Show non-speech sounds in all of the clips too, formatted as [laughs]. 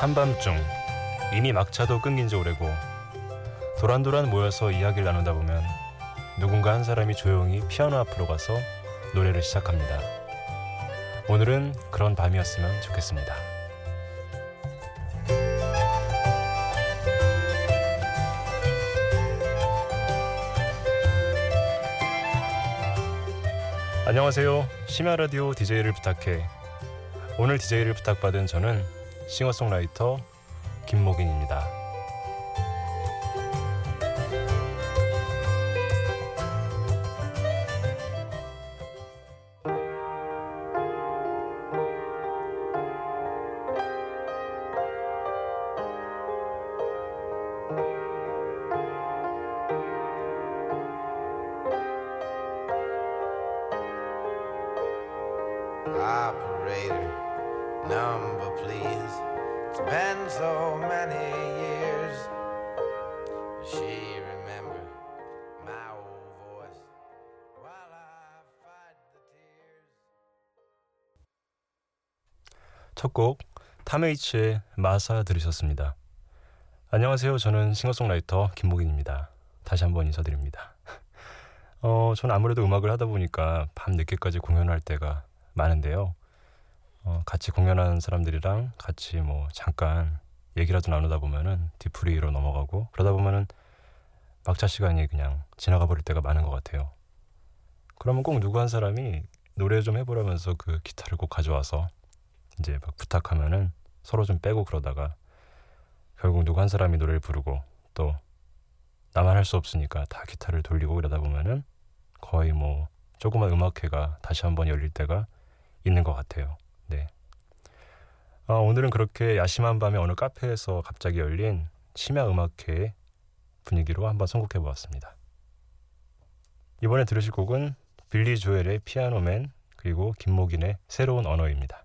한밤중 이미 막차도 끊긴 지 오래고 도란도란 모여서 이야기를 나누다 보면 누군가 한 사람이 조용히 피아노 앞으로 가서 노래를 시작합니다. 오늘은 그런 밤이었으면 좋겠습니다. 안녕하세요. 심야 라디오 DJ를 부탁해. 오늘 DJ를 부탁받은 저는 싱어송라이터 김목인입니다. 첫 곡 타메이츠의 마사 들으셨습니다. 안녕하세요. 저는 싱어송라이터 김목인입니다. 다시 한번 인사드립니다. [laughs] 어, 저는 아무래도 음악을 하다 보니까 밤 늦게까지 공연할 때가 많은데요. 어, 같이 공연하는 사람들이랑 같이 뭐 잠깐 얘기라도 나누다 보면은 디프리로 넘어가고 그러다 보면은 막차 시간이 그냥 지나가 버릴 때가 많은 것 같아요. 그러면 꼭 누구 한 사람이 노래 좀 해보라면서 그 기타를 꼭 가져와서 이제 막 부탁하면은 서로 좀 빼고 그러다가 결국 누구 한 사람이 노래를 부르고 또 나만 할 수 없으니까 다 기타를 돌리고 이러다 보면은 거의 뭐 조그만 음악회가 다시 한번 열릴 때가 있는 것 같아요. 네. 아, 오늘은 그렇게 야심한 밤에 어느 카페에서 갑자기 열린 심야 음악회 분위기로 한번 선곡해 보았습니다. 이번에 들으실 곡은 빌리 조엘의 피아노맨 그리고 김목인의 새로운 언어입니다.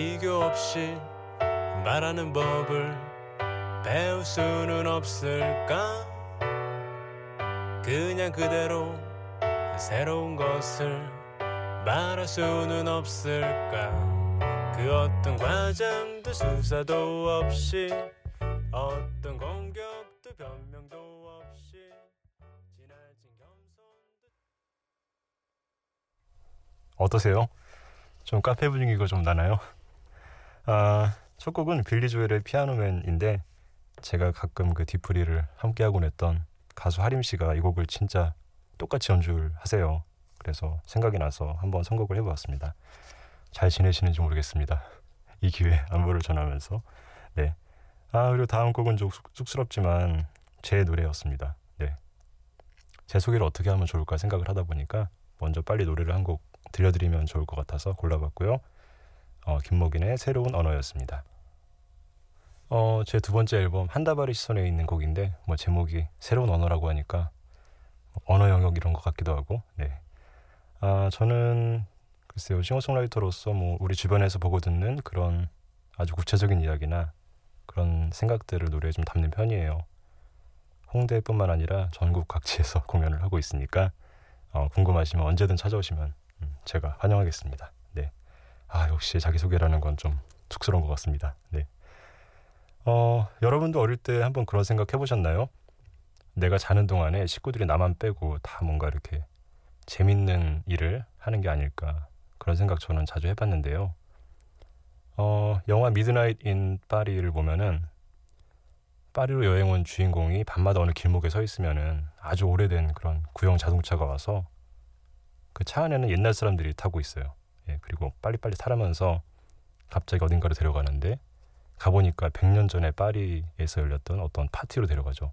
비교 없이 말하는 법을 배울 수는 없을까? 그냥 그대로 새로운 것을 말할 수는 없을까? 그 어떤 과정도 수사도 없이 어떤 공격도 변명도 없이 지나친 겸손도 어떠세요? 좀 카페 분위기가 좀 나나요? 아, 첫 곡은 빌리 조엘의 피아노맨인데 제가 가끔 그 디프리를 함께 하곤 했던 가수 하림 씨가 이 곡을 진짜 똑같이 연주를 하세요. 그래서 생각이 나서 한번 선곡을 해보았습니다. 잘 지내시는지 모르겠습니다. 이 기회에 안부를 전하면서 네. 아 그리고 다음 곡은 좀 쑥- 쑥스럽지만 제 노래였습니다. 네. 제 소개를 어떻게 하면 좋을까 생각을 하다 보니까 먼저 빨리 노래를 한 곡 들려드리면 좋을 것 같아서 골라봤고요. 어, 김목인의 새로운 언어였습니다. 어, 제 두 번째 앨범 한다바리 시선에 있는 곡인데 뭐 제목이 새로운 언어라고 하니까 언어 영역 이런 것 같기도 하고 네. 아, 저는 글쎄요 싱어송라이터로서 뭐 우리 주변에서 보고 듣는 그런 아주 구체적인 이야기나 그런 생각들을 노래에 좀 담는 편이에요. 홍대뿐만 아니라 전국 각지에서 [laughs] 공연을 하고 있으니까 어, 궁금하시면 언제든 찾아오시면 음, 제가 환영하겠습니다. 네. 아 역시 자기소개라는 건 좀 쑥스러운 것 같습니다. 네. 어, 여러분도 어릴 때 한번 그런 생각 해보셨나요? 내가 자는 동안에 식구들이 나만 빼고 다 뭔가 이렇게 재밌는 일을 하는 게 아닐까 그런 생각 저는 자주 해봤는데요. 어, 영화 Midnight in 파리를 보면은 파리로 여행 온 주인공이 밤마다 어느 길목에 서 있으면은 아주 오래된 그런 구형 자동차가 와서 그 차 안에는 옛날 사람들이 타고 있어요. 예, 그리고 빨리빨리 타라면서 갑자기 어딘가로 데려가는데 가보니까 100년 전에 파리에서 열렸던 어떤 파티로 데려가죠.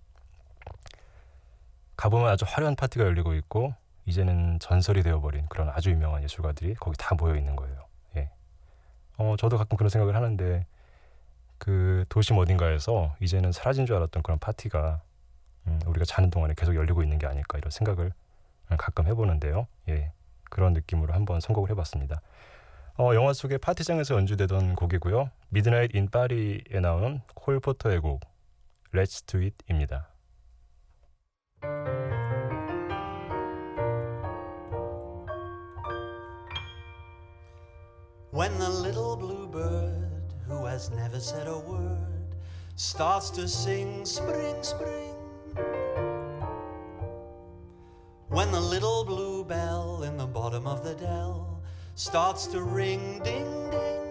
가보면 아주 화려한 파티가 열리고 있고 이제는 전설이 되어버린 그런 아주 유명한 예술가들이 거기 다 모여 있는 거예요. 예. 어, 저도 가끔 그런 생각을 하는데 그 도심 어딘가에서 이제는 사라진 줄 알았던 그런 파티가 음, 우리가 자는 동안에 계속 열리고 있는 게 아닐까 이런 생각을 가끔 해보는데요. 예, 그런 느낌으로 한번 선곡을 해봤습니다. 어, 영화 속의 파티장에서 연주되던 곡이고요. Midnight in 파리에 나오는 콜 포터의 곡 Let's Do It입니다. When the little bluebird, who has never said a word, starts to sing spring, spring. When the little blue bell in the bottom of the dell starts to ring ding ding.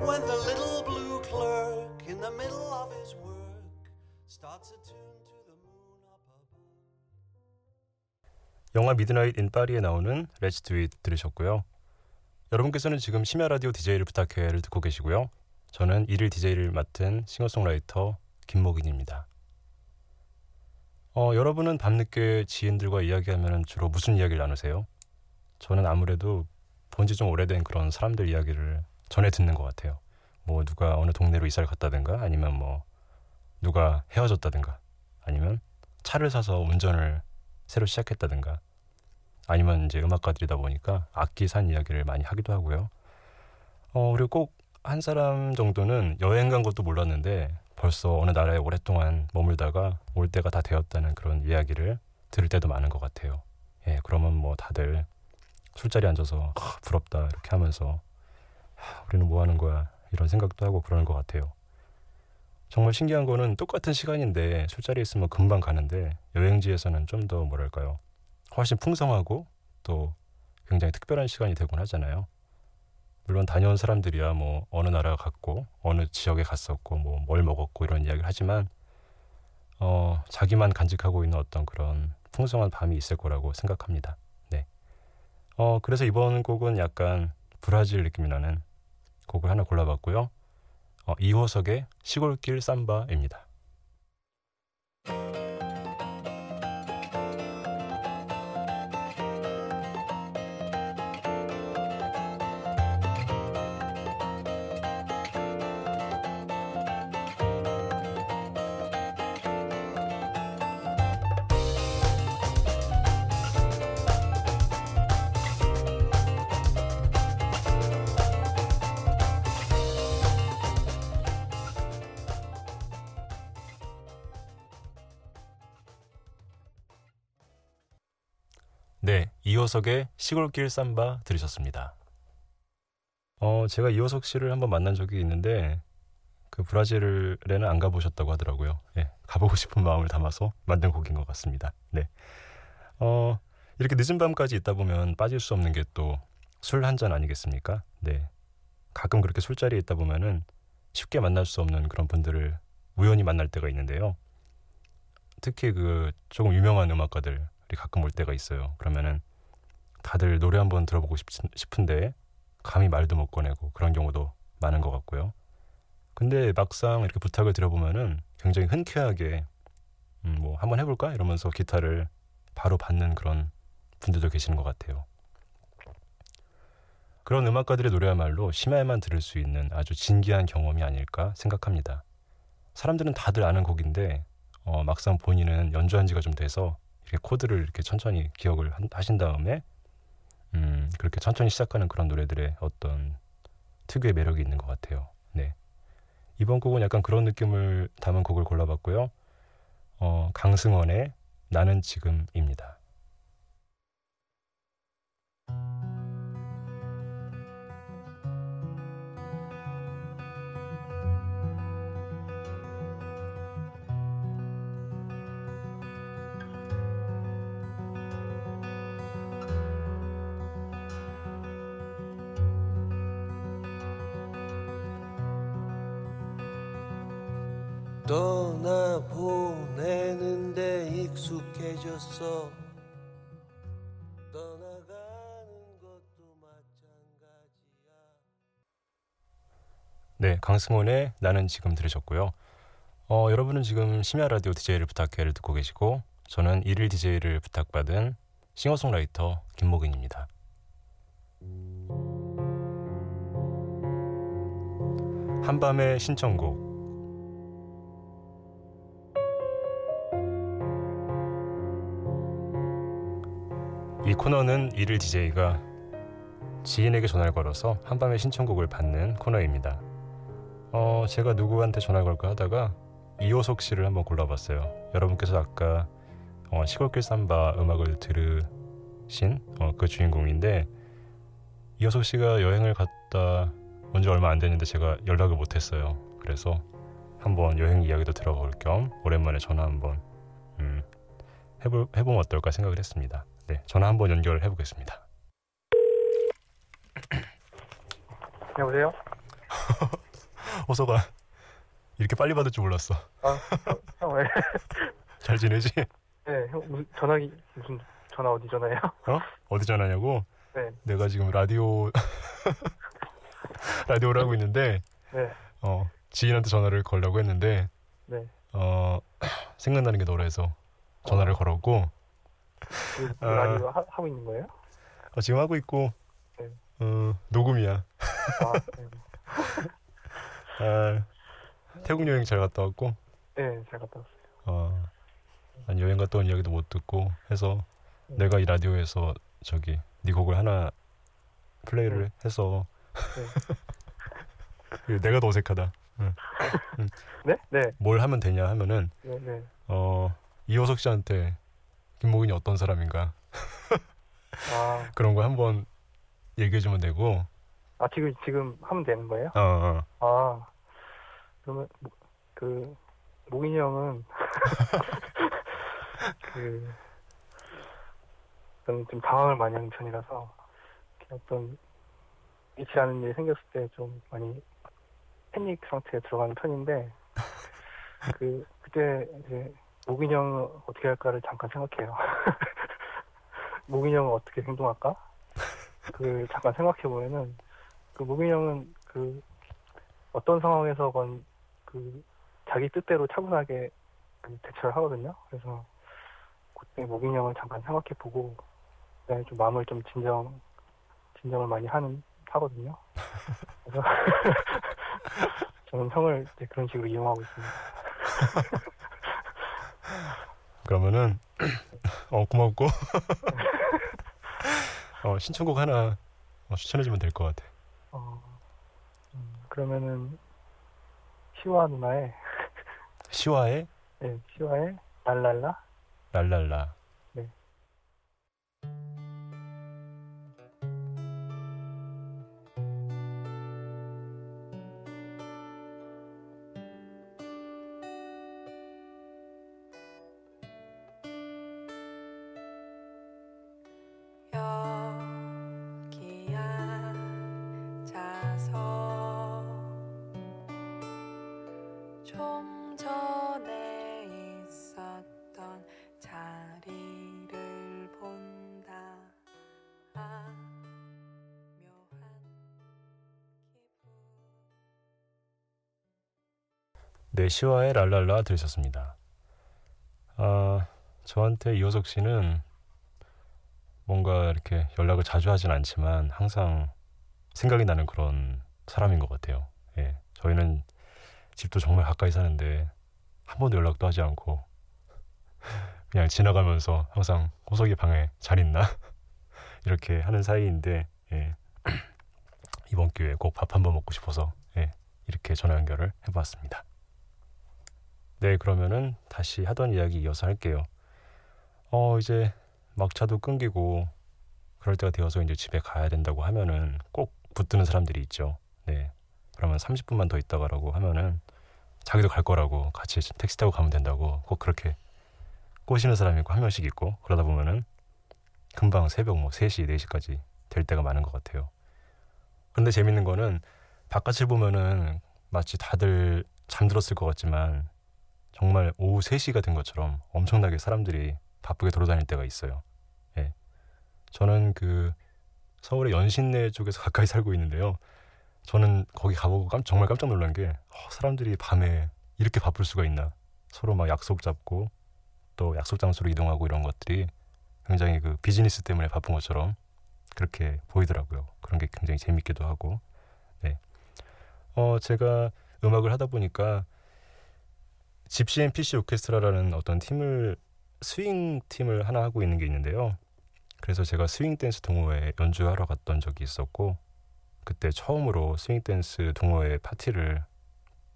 When the little blue clerk in the middle of his work starts a tune to the moon up above. 영화 Midnight in 파리에 나오는 Let's Do It 들으셨고요. 여러분께서는 지금 심야 라디오 DJ를 부탁해를 듣고 계시고요. 저는 일일 DJ를 맡은 싱어송라이터 김목인입니다. 어, 여러분은 밤늦게 지인들과 이야기하면 주로 무슨 이야기를 나누세요? 저는 아무래도 본지 좀 오래된 그런 사람들 이야기를 전해 듣는 것 같아요. 뭐 누가 어느 동네로 이사를 갔다든가 아니면 뭐 누가 헤어졌다든가 아니면 차를 사서 운전을 새로 시작했다든가 아니면 이제 음악가들이다 보니까 악기 산 이야기를 많이 하기도 하고요. 어, 그리고 꼭 한 사람 정도는 여행 간 것도 몰랐는데 벌써 어느 나라에 오랫동안 머물다가 올 때가 다 되었다는 그런 이야기를 들을 때도 많은 것 같아요. 예, 그러면 뭐 다들 술자리에 앉아서 아, 부럽다 이렇게 하면서 하, 우리는 뭐 하는 거야 이런 생각도 하고 그러는 것 같아요. 정말 신기한 거는 똑같은 시간인데 술자리에 있으면 금방 가는데 여행지에서는 좀 더 뭐랄까요 훨씬 풍성하고 또 굉장히 특별한 시간이 되곤 하잖아요. 물론 다녀온 사람들이야 뭐 어느 나라 갔고 어느 지역에 갔었고 뭐 뭘 먹었고 이런 이야기를 하지만 어 자기만 간직하고 있는 어떤 그런 풍성한 밤이 있을 거라고 생각합니다. 네. 어 그래서 이번 곡은 약간 브라질 느낌이 나는 곡을 하나 골라봤고요. 어, 이호석의 시골길 삼바입니다. 이호석의 시골길 삼바 들으셨습니다. 어, 제가 이호석 씨를 한번 만난 적이 있는데 그 브라질에는 안 가보셨다고 하더라고요. 예, 가보고 싶은 마음을 담아서 만든 곡인 것 같습니다. 네, 어, 이렇게 늦은 밤까지 있다 보면 빠질 수 없는 게 또 술 한 잔 아니겠습니까? 네, 가끔 그렇게 술자리에 있다 보면은 쉽게 만날 수 없는 그런 분들을 우연히 만날 때가 있는데요. 특히 그 조금 유명한 음악가들이 가끔 올 때가 있어요. 그러면은 다들 노래 한번 들어보고 싶, 싶은데 감히 말도 못 꺼내고 그런 경우도 많은 것 같고요. 근데 막상 이렇게 부탁을 드려보면은 굉장히 흔쾌하게 음, 뭐 한번 해볼까 이러면서 기타를 바로 받는 그런 분들도 계시는 것 같아요. 그런 음악가들의 노래야말로 심야에만 들을 수 있는 아주 진기한 경험이 아닐까 생각합니다. 사람들은 다들 아는 곡인데 어, 막상 본인은 연주한 지가 좀 돼서 이렇게 코드를 이렇게 천천히 기억을 한- 하신 다음에 음, 그렇게 천천히 시작하는 그런 노래들의 어떤 특유의 매력이 있는 것 같아요. 네. 이번 곡은 약간 그런 느낌을 담은 곡을 골라봤고요. 어, 강승원의 나는 지금입니다. 벌써 떠나가는 것도 마찬가지야. 네, 강승원의 나는 지금 들으셨고요. 어, 여러분은 지금 심야 라디오 DJ를 부탁해를 듣고 계시고 저는 일일 DJ를 부탁받은 싱어송라이터 김목인입니다. 한밤의 신청곡 이 코너는 일일 DJ가 지인에게 전화를 걸어서 한밤의 신청곡을 받는 코너입니다. 어, 제가 누구한테 전화를 걸까 하다가 이호석 씨를 한번 골라봤어요. 여러분께서 아까 어, 시골길 삼바 음악을 들으신 어, 그 주인공인데 이호석 씨가 여행을 갔다 온 지 얼마 안 됐는데 제가 연락을 못했어요. 그래서 한번 여행 이야기도 들어볼 겸 오랜만에 전화 한번 음, 해볼, 해보면 어떨까 생각을 했습니다. 네, 전화 한번 연결해 보겠습니다. [clears throat] 여보세요? [laughs] 호석아 이렇게 빨리 받을 줄 몰랐어. 아, 형 왜? [laughs] 잘 지내지? 네, 형 무슨 전화기 무슨 전화 어디 전화예요? 어디 전화냐고? 네, 내가 지금 라디오 [laughs] 라디오를 하고 있는데 네, 어, 지인한테 전화를 걸려고 했는데 네. 어, [clears throat] 생각나는 게 너라해서 전화를 걸었고 그, 그 아. 라디오 하, 하고 있는 거예요? 어, 지금 하고 있고 네. 어, 녹음이야. 아, 네, 아, 태국 여행 잘 갔다 왔고 네, 잘 갔다 왔어요. 어, 난 여행 갔다 온 이야기도 못 듣고 해서 네. 내가 이 라디오에서 저기 네 곡을 하나 플레이를 해서 [laughs] 그 내가 더 어색하다. 네, 네, 뭘 하면 되냐 하면은 네, 네. 어, 이호석 씨한테 김목인이 어떤 사람인가 아, [laughs] 그런 거 한번 얘기해 주면 되고 아 지금 지금 하면 되는 거예요? 어, 어. 아, 그러면 모- 그 모인이 형은 [laughs] 그 저는 좀 당황을 많이 하는 편이라서 어떤 잃지 않은 일이 생겼을 때 좀 많이 패닉 상태에 들어가는 편인데 그 그때 이제 형은 어떻게 할까를 잠깐 생각해요. [laughs] 모긴 형은 어떻게 행동할까? 그 잠깐 생각해 보면은 그 모긴 형은 그 어떤 상황에서건 그 자기 뜻대로 차분하게 그 대처를 하거든요. 그래서 그때 모긴 형을 잠깐 생각해 보고 그다음에 좀 마음을 좀 진정 진정을 많이 하는 하거든요. 그래서 [laughs] 저는 형을 그런 식으로 이용하고 있습니다. [laughs] 그러면은 [clears throat] 어 고맙고 [laughs] 어, 신청곡 하나 어, 추천해 주면 될 것 같아. 어, 음, 그러면은 시와 누나의 시와의 네, 시와의 랄랄라 랄랄라. 좀 전에 있었던 자리를 본다 아 네, 시와의 랄랄라 들으셨습니다. 아, 저한테 이호석 씨는 뭔가 이렇게 연락을 자주 하진 않지만 항상 생각이 나는 그런 사람인 것 같아요. 예, 저희는 집도 정말 가까이 사는데 한 번도 연락도 하지 않고 그냥 지나가면서 항상 호석이 방에 잘 있나 [laughs] 이렇게 하는 사이인데 예, [clears throat] 이번 기회에 꼭 밥 한번 먹고 싶어서 예, 이렇게 전화 연결을 해봤습니다. 네, 그러면은 다시 하던 이야기 이어서 할게요. 어, 이제 막차도 끊기고 그럴 때가 되어서 이제 집에 가야 된다고 하면은 꼭 붙드는 사람들이 있죠. 네. 그러면 30분만 더 있다 가라고 하면은 자기도 갈 거라고 같이 택시 타고 가면 된다고 꼭 그렇게 꼬시는 사람이 있고 한 명씩 있고 그러다 보면은 금방 새벽 뭐 3시, 4시까지 될 때가 많은 것 같아요. 근데 재밌는 거는 바깥을 보면은 마치 다들 잠들었을 것 같지만 정말 오후 3시가 된 것처럼 엄청나게 사람들이 바쁘게 돌아다닐 때가 있어요. 예. 저는 그 서울의 연신내 쪽에서 [laughs] 가까이 살고 있는데요. 저는 거기 가보고 깜, 정말 깜짝 놀란 게 어, 사람들이 밤에 이렇게 바쁠 수가 있나 서로 막 약속 잡고 또 약속 장소로 이동하고 이런 것들이 굉장히 그 비즈니스 때문에 바쁜 것처럼 그렇게 보이더라고요. 그런 게 굉장히 재밌기도 하고 네. 어 제가 음악을 하다 보니까 집시 앤 피쉬 오케스트라라는 어떤 팀을 스윙 팀을 하나 하고 있는 게 있는데요. 그래서 제가 스윙 댄스 동호회 연주하러 갔던 적이 있었고 그때 처음으로 스윙 댄스 동호회 파티를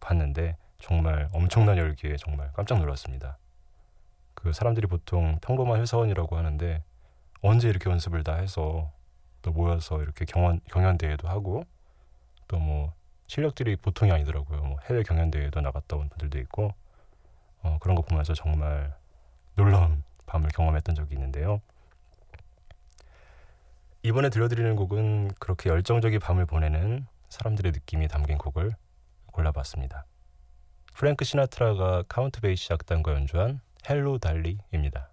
봤는데 정말 엄청난 열기에 정말 깜짝 놀랐습니다. 그 사람들이 보통 평범한 회사원이라고 하는데 언제 이렇게 연습을 다 해서 또 모여서 이렇게 경연 경연 대회도 하고 또 뭐 실력들이 보통이 아니더라고요. 뭐 해외 경연 대회도 나갔다 온 분들도 있고 어, 그런 거 보면서 정말 놀라운 밤을 경험했던 적이 있는데요. 이번에 들려드리는 곡은 그렇게 열정적인 밤을 보내는 사람들의 느낌이 담긴 곡을 골라봤습니다. 프랭크 시나트라가 카운트 베이시 악단과 연주한 Hello Dolly입니다.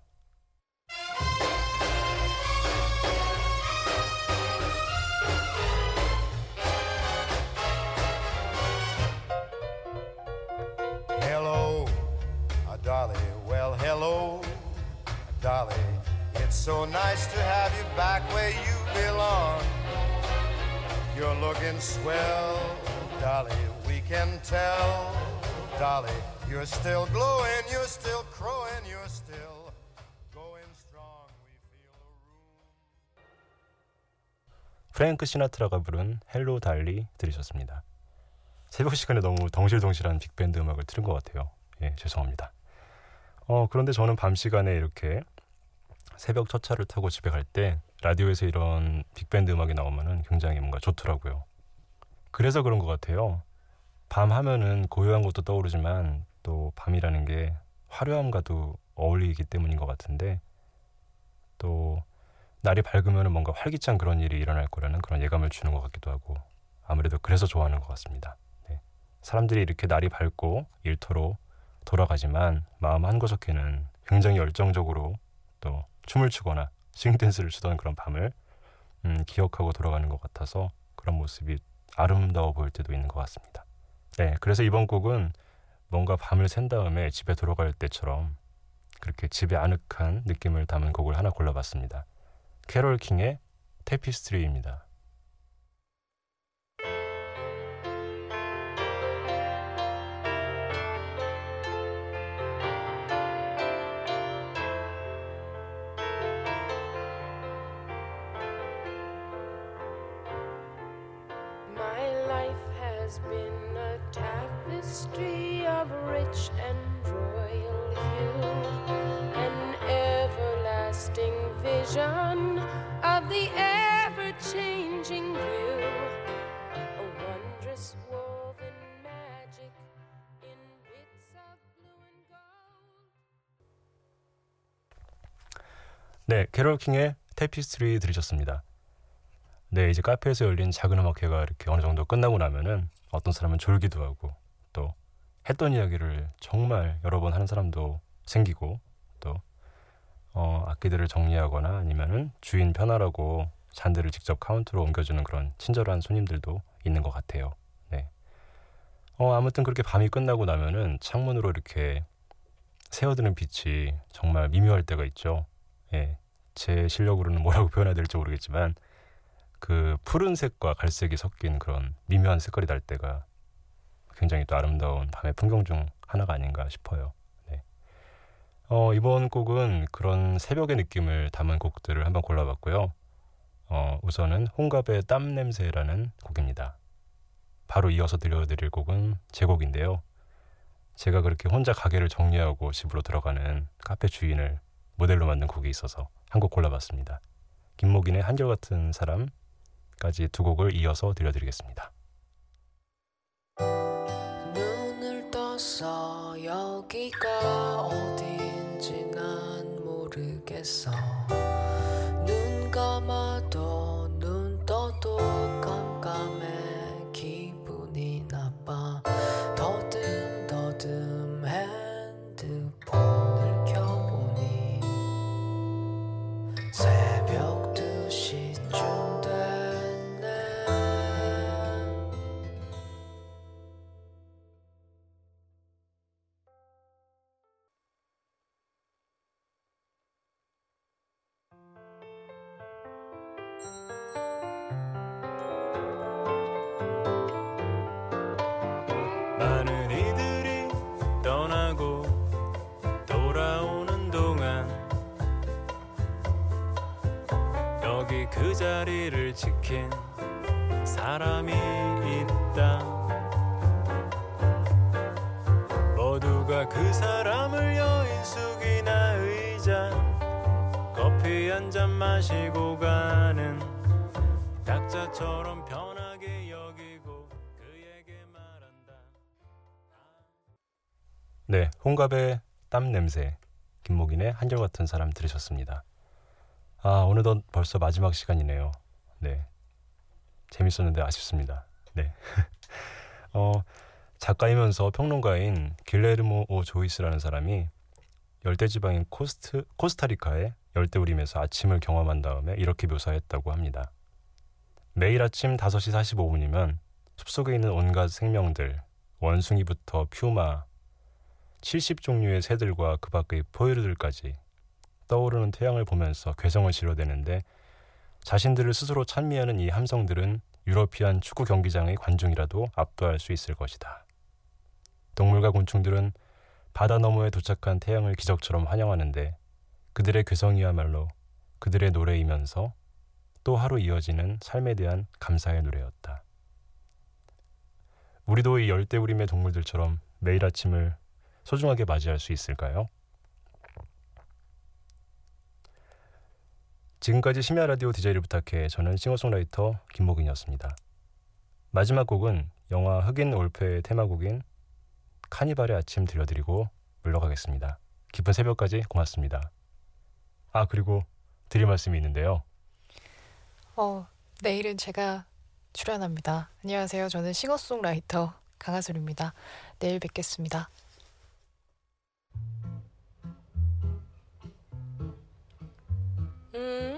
Hello, Dolly. Well, hello, Dolly. It's so nice to have you back where you belong. You're looking swell, Dolly. We can tell, Dolly. You're still glowing, you're still crowing, you're still going strong. We feel the room. 프랭크 시나트라가 부른 헬로 달리 들으셨습니다. 새벽 시간에 너무 덩실덩실한 빅밴드 음악을 틀은 것 같아요. 예, 죄송합니다. 어, 그런데 저는 밤 시간에 이렇게 새벽 첫 차를 타고 집에 갈 때 라디오에서 이런 빅밴드 음악이 나오면은 굉장히 뭔가 좋더라고요. 그래서 그런 것 같아요. 밤 하면은 고요한 것도 떠오르지만 또 밤이라는 게 화려함과도 어울리기 때문인 것 같은데 또 날이 밝으면 뭔가 활기찬 그런 일이 일어날 거라는 그런 예감을 주는 것 같기도 하고 아무래도 그래서 좋아하는 것 같습니다. 네. 사람들이 이렇게 날이 밝고 일터로 돌아가지만 마음 한 구석에는 굉장히 열정적으로 또 춤을 추거나 스윙 댄스를 추던 그런 밤을 음, 기억하고 돌아가는 것 같아서 그런 모습이 아름다워 보일 때도 있는 것 같습니다. 네, 그래서 이번 곡은 뭔가 밤을 샌 다음에 집에 돌아갈 때처럼 그렇게 집에 아늑한 느낌을 담은 곡을 하나 골라봤습니다. 캐롤 킹의 테피스트리입니다. has been a tapestry of rich and royal hue, an everlasting vision of the ever changing view, a wondrous woven magic in bits of blue and gold. 네, 캐롤 킹의 테피스트리 들으셨습니다. 네, 이제 카페에서 열린 작은 음악회가 이렇게 어느 정도 끝나고 나면은 어떤 사람은 졸기도 하고 또 했던 이야기를 정말 여러 번 하는 사람도 생기고 또 어, 악기들을 정리하거나 아니면은 주인 편하라고 잔들을 직접 카운트로 옮겨주는 그런 친절한 손님들도 있는 것 같아요. 네. 어, 아무튼 그렇게 밤이 끝나고 나면은 창문으로 이렇게 새어드는 빛이 정말 미묘할 때가 있죠. 예, 제 실력으로는 뭐라고 [laughs] 표현해야 될지 모르겠지만 그 푸른색과 갈색이 섞인 그런 미묘한 색깔이 날 때가 굉장히 또 아름다운 밤의 풍경 중 하나가 아닌가 싶어요. 네. 어, 이번 곡은 그런 새벽의 느낌을 담은 곡들을 한번 골라봤고요. 어, 우선은 홍갑의 땀 냄새라는 곡입니다. 바로 이어서 들려드릴 곡은 제 곡인데요. 제가 그렇게 혼자 가게를 정리하고 집으로 들어가는 카페 주인을 모델로 만든 곡이 있어서 한 곡 골라봤습니다. 김목인의 한결같은 사람 까지 두 곡을 이어서 들려드리겠습니다. 눈을 떠서 여기가 어딘지 난 모르겠어 지킨 사람이 있다. 모두가 그 사람을 여인숙이나 의자 커피 한 잔 마시고 가는 각자처럼 편하게 여기고 그에게 말한다. 네 홍갑의 땀 냄새 김목인의 한결 같은 사람 들으셨습니다. 아 어느덧 벌써 마지막 시간이네요. 네 재밌었는데 아쉽습니다 네 [laughs] 어, 작가이면서 평론가인 길레르모 오 조이스라는 사람이 열대지방인 코스트, 코스타리카의 열대우림에서 아침을 경험한 다음에 이렇게 묘사했다고 합니다. 매일 아침 5시 45분이면 숲속에 있는 온갖 생명들, 원숭이부터 퓨마, 70종류의 새들과 그 밖의 포유류들까지 떠오르는 태양을 보면서 괴성을 지러대는데 자신들을 스스로 찬미하는 이 함성들은 유러피안 축구 경기장의 관중이라도 압도할 수 있을 것이다. 동물과 곤충들은 바다 너머에 도착한 태양을 기적처럼 환영하는데 그들의 괴성이야말로 그들의 노래이면서 또 하루 이어지는 삶에 대한 감사의 노래였다. 우리도 이 열대우림의 동물들처럼 매일 아침을 소중하게 맞이할 수 있을까요? 지금까지 심야 라디오 DJ를 부탁해 저는 싱어송라이터 김목인이었습니다. 마지막 곡은 영화 흑인 올페의 테마곡인 카니발의 아침 들려드리고 물러가겠습니다. 깊은 새벽까지 고맙습니다. 아 그리고 드릴 말씀이 있는데요. 어, 내일은 제가 출연합니다. 안녕하세요. 저는 싱어송라이터 강하솔입니다. 내일 뵙겠습니다. 음.